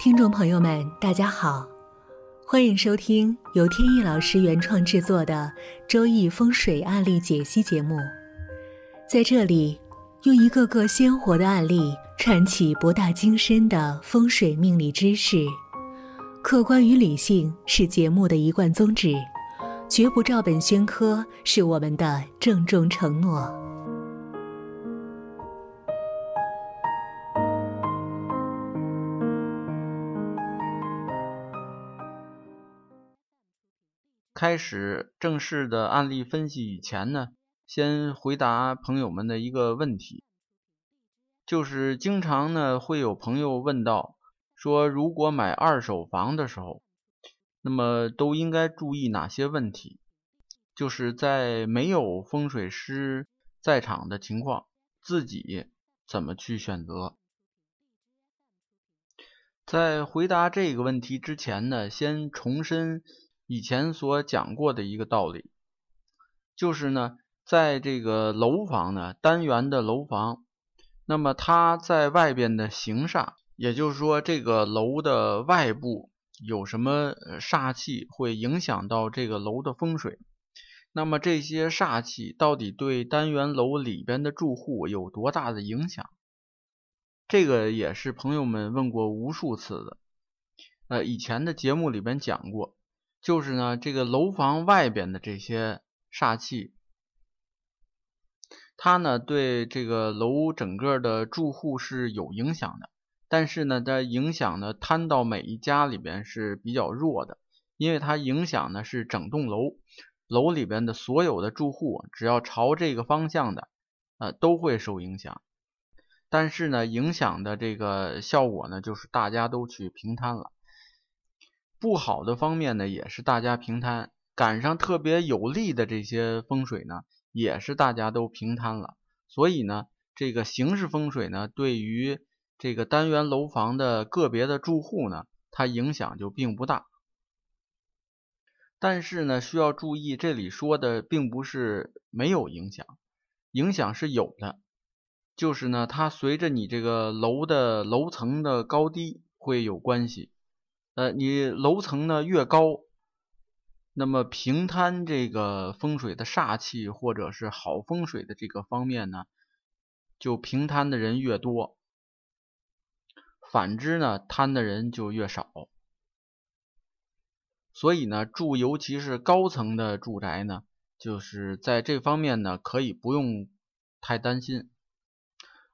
听众朋友们，大家好，欢迎收听由天意老师原创制作的《周易风水案例解析》节目。在这里，用一个个鲜活的案例串起博大精深的风水命理知识。客观与理性是节目的一贯宗旨，绝不照本宣科是我们的郑重承诺。开始正式的案例分析以前呢，先回答朋友们的一个问题，就是经常呢会有朋友问到，说如果买二手房的时候，那么都应该注意哪些问题？就是在没有风水师在场的情况，自己怎么去选择？在回答这个问题之前呢，先重申。以前所讲过的一个道理，就是呢，在这个楼房呢，单元的楼房，那么它在外边的形煞，也就是说，这个楼的外部有什么煞气会影响到这个楼的风水？那么这些煞气到底对单元楼里边的住户有多大的影响？这个也是朋友们问过无数次的，呃，以前的节目里边讲过。就是呢，这个楼房外边的这些煞气，它呢对这个楼整个的住户是有影响的，但是呢，它影响呢摊到每一家里边是比较弱的，因为它影响呢是整栋楼，楼里边的所有的住户，只要朝这个方向的，呃，都会受影响。但是呢，影响的这个效果呢，就是大家都去平摊了。不好的方面呢，也是大家平摊；赶上特别有利的这些风水呢，也是大家都平摊了。所以呢，这个形式风水呢，对于这个单元楼房的个别的住户呢，它影响就并不大。但是呢，需要注意，这里说的并不是没有影响，影响是有的。就是呢，它随着你这个楼的楼层的高低会有关系。呃，你楼层呢越高，那么平摊这个风水的煞气或者是好风水的这个方面呢，就平摊的人越多。反之呢，摊的人就越少。所以呢，住尤其是高层的住宅呢，就是在这方面呢，可以不用太担心。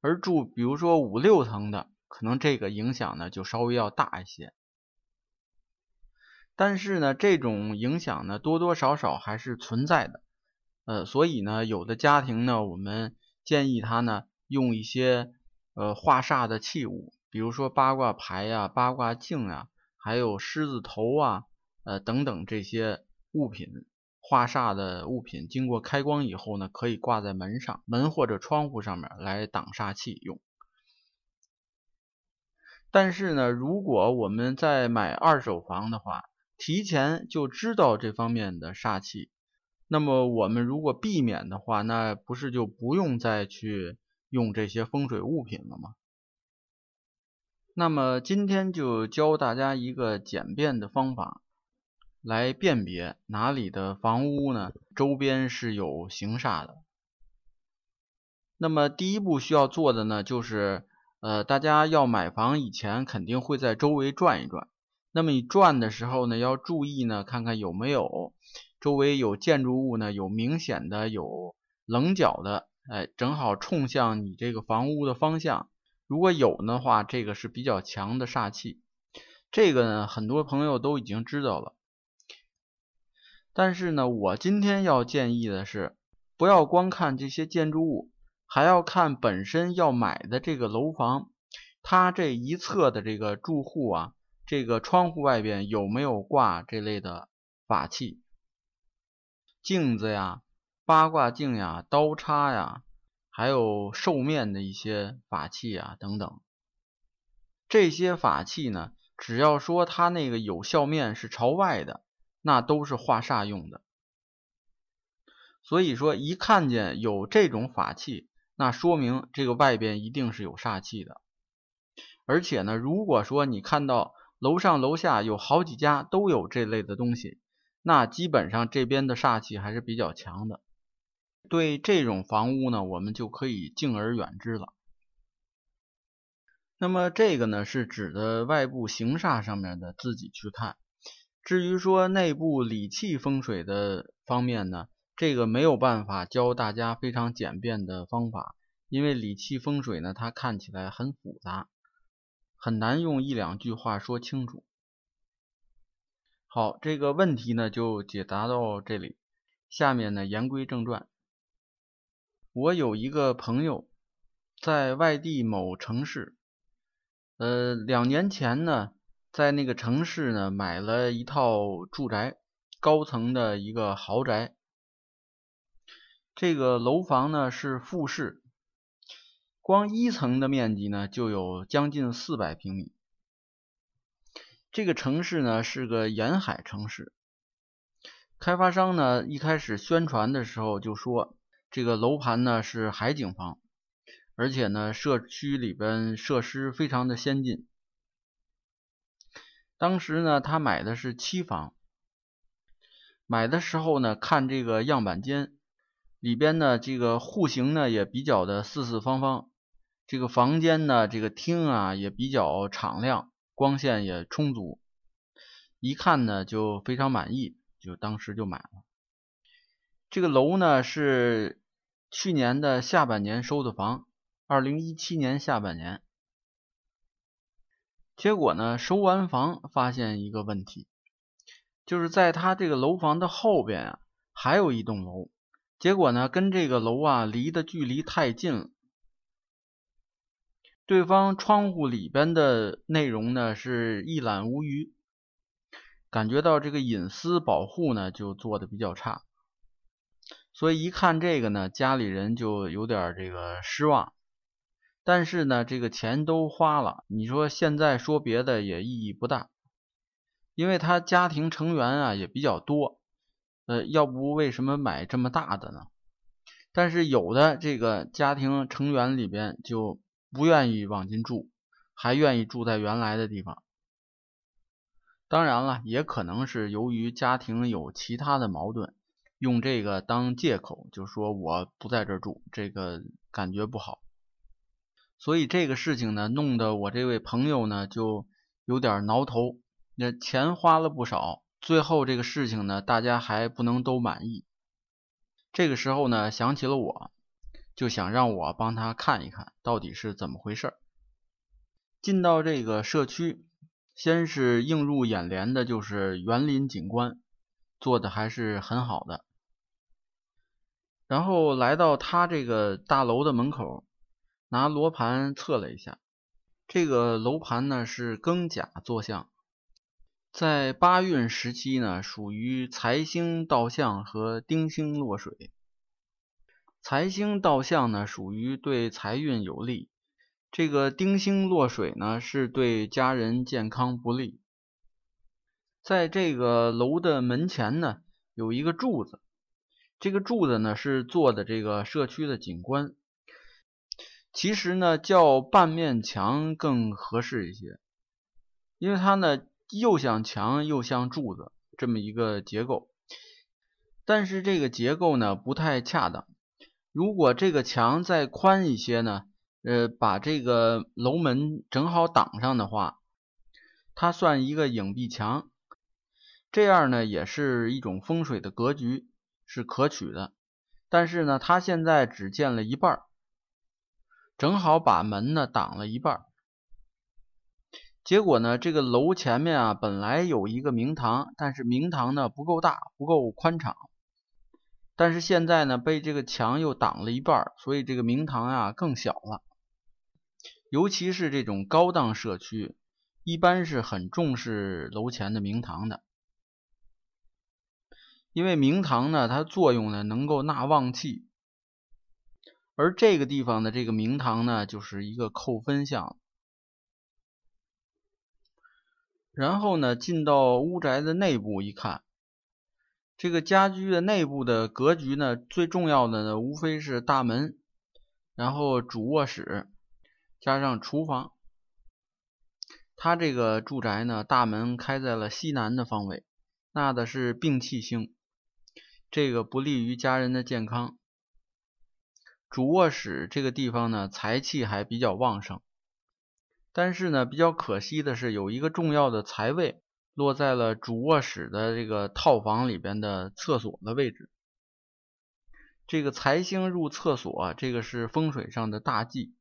而住比如说五六层的，可能这个影响呢就稍微要大一些。但是呢，这种影响呢，多多少少还是存在的，呃，所以呢，有的家庭呢，我们建议他呢，用一些呃化煞的器物，比如说八卦牌呀、八卦镜呀，还有狮子头啊，呃等等这些物品，化煞的物品，经过开光以后呢，可以挂在门上、门或者窗户上面来挡煞气用。但是呢，如果我们在买二手房的话，提前就知道这方面的煞气，那么我们如果避免的话，那不是就不用再去用这些风水物品了吗？那么今天就教大家一个简便的方法，来辨别哪里的房屋呢周边是有行煞的。那么第一步需要做的呢，就是呃，大家要买房以前肯定会在周围转一转。那么你转的时候呢，要注意呢，看看有没有周围有建筑物呢，有明显的有棱角的，哎，正好冲向你这个房屋的方向。如果有的话，这个是比较强的煞气。这个呢，很多朋友都已经知道了。但是呢，我今天要建议的是，不要光看这些建筑物，还要看本身要买的这个楼房，它这一侧的这个住户啊。这个窗户外边有没有挂这类的法器？镜子呀、八卦镜呀、刀叉呀，还有兽面的一些法器啊等等。这些法器呢，只要说它那个有效面是朝外的，那都是化煞用的。所以说，一看见有这种法器，那说明这个外边一定是有煞气的。而且呢，如果说你看到楼上楼下有好几家都有这类的东西，那基本上这边的煞气还是比较强的。对这种房屋呢，我们就可以敬而远之了。那么这个呢，是指的外部形煞上面的自己去看。至于说内部理气风水的方面呢，这个没有办法教大家非常简便的方法，因为理气风水呢，它看起来很复杂，很难用一两句话说清楚。好，这个问题呢就解答到这里。下面呢言归正传，我有一个朋友在外地某城市，呃，两年前呢。在那个城市呢，买了一套住宅，高层的一个豪宅。这个楼房呢是复式，光一层的面积呢就有将近四百平米。这个城市呢是个沿海城市，开发商呢一开始宣传的时候就说，这个楼盘呢是海景房，而且呢社区里边设施非常的先进。当时呢，他买的是期房。买的时候呢，看这个样板间里边呢，这个户型呢也比较的四四方方。这个房间呢，这个厅啊也比较敞亮，光线也充足。一看呢就非常满意，就当时就买了。这个楼呢是去年的下半年收的房，二零一七年下半年。结果呢，收完房发现一个问题，就是在他这个楼房的后边啊，还有一栋楼。结果呢，跟这个楼啊离的距离太近了。对方窗户里边的内容呢是一览无余，感觉到这个隐私保护呢就做的比较差。所以一看这个呢，家里人就有点这个失望。但是呢，这个钱都花了，你说现在说别的也意义不大，因为他家庭成员啊也比较多，呃，要不为什么买这么大的呢？但是有的这个家庭成员里边就不愿意往进住，还愿意住在原来的地方。当然了，也可能是由于家庭有其他的矛盾，用这个当借口，就说我不在这住，这个感觉不好。所以这个事情呢，弄得我这位朋友呢就有点挠头。那钱花了不少，最后这个事情呢，大家还不能都满意。这个时候呢，想起了我，就想让我帮他看一看到底是怎么回事。进到这个社区，先是映入眼帘的就是园林景观，做的还是很好的。然后来到他这个大楼的门口。拿罗盘测了一下，这个楼盘呢是庚甲坐向，在八运时期呢属于财星到向和丁星落水。财星到向呢属于对财运有利，这个丁星落水呢是对家人健康不利。在这个楼的门前呢有一个柱子，这个柱子呢是做的这个社区的景观。其实呢，叫半面墙更合适一些，因为它呢又像墙又像柱子这么一个结构。但是这个结构呢不太恰当。如果这个墙再宽一些呢，呃，把这个楼门正好挡上的话，它算一个影壁墙，这样呢也是一种风水的格局，是可取的。但是呢，它现在只建了一半。正好把门呢挡了一半，结果呢，这个楼前面啊本来有一个明堂，但是明堂呢不够大，不够宽敞，但是现在呢被这个墙又挡了一半，所以这个明堂啊更小了。尤其是这种高档社区，一般是很重视楼前的明堂的，因为明堂呢它作用呢能够纳旺气。而这个地方的这个明堂呢，就是一个扣分项。然后呢，进到屋宅的内部一看，这个家居的内部的格局呢，最重要的呢，无非是大门，然后主卧室加上厨房。他这个住宅呢，大门开在了西南的方位，纳的是病气星，这个不利于家人的健康。主卧室这个地方呢，财气还比较旺盛，但是呢，比较可惜的是，有一个重要的财位落在了主卧室的这个套房里边的厕所的位置。这个财星入厕所，这个是风水上的大忌，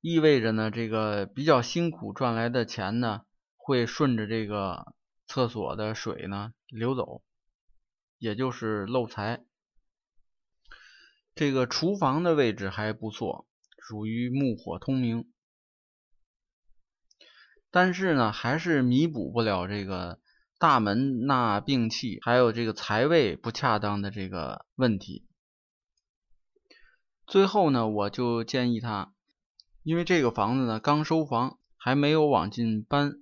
意味着呢，这个比较辛苦赚来的钱呢，会顺着这个厕所的水呢流走，也就是漏财。这个厨房的位置还不错，属于木火通明，但是呢，还是弥补不了这个大门纳病气，还有这个财位不恰当的这个问题。最后呢，我就建议他，因为这个房子呢刚收房，还没有往进搬，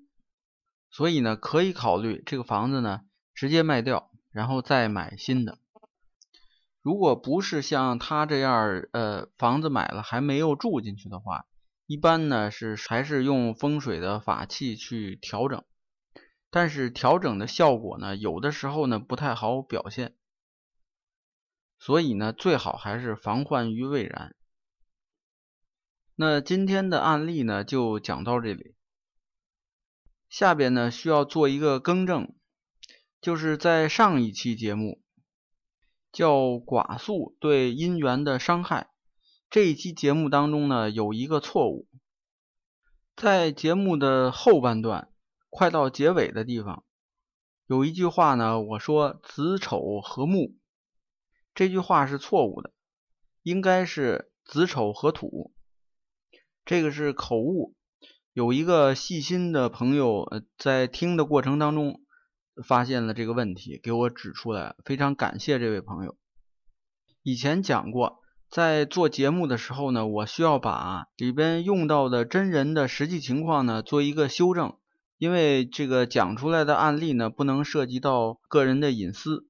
所以呢，可以考虑这个房子呢直接卖掉，然后再买新的。如果不是像他这样，呃，房子买了还没有住进去的话，一般呢是还是用风水的法器去调整，但是调整的效果呢，有的时候呢不太好表现，所以呢最好还是防患于未然。那今天的案例呢就讲到这里，下边呢需要做一个更正，就是在上一期节目。叫寡宿对姻缘的伤害。这一期节目当中呢，有一个错误，在节目的后半段，快到结尾的地方，有一句话呢，我说子丑和木，这句话是错误的，应该是子丑和土，这个是口误。有一个细心的朋友，在听的过程当中。发现了这个问题，给我指出来，非常感谢这位朋友。以前讲过，在做节目的时候呢，我需要把里边用到的真人的实际情况呢做一个修正，因为这个讲出来的案例呢不能涉及到个人的隐私，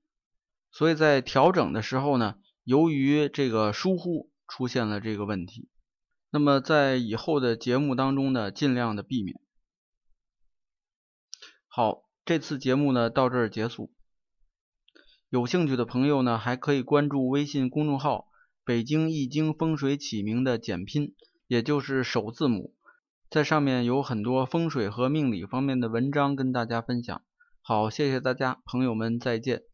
所以在调整的时候呢，由于这个疏忽出现了这个问题。那么在以后的节目当中呢，尽量的避免。好。这次节目呢到这儿结束，有兴趣的朋友呢还可以关注微信公众号“北京易经风水起名”的简拼，也就是首字母，在上面有很多风水和命理方面的文章跟大家分享。好，谢谢大家，朋友们再见。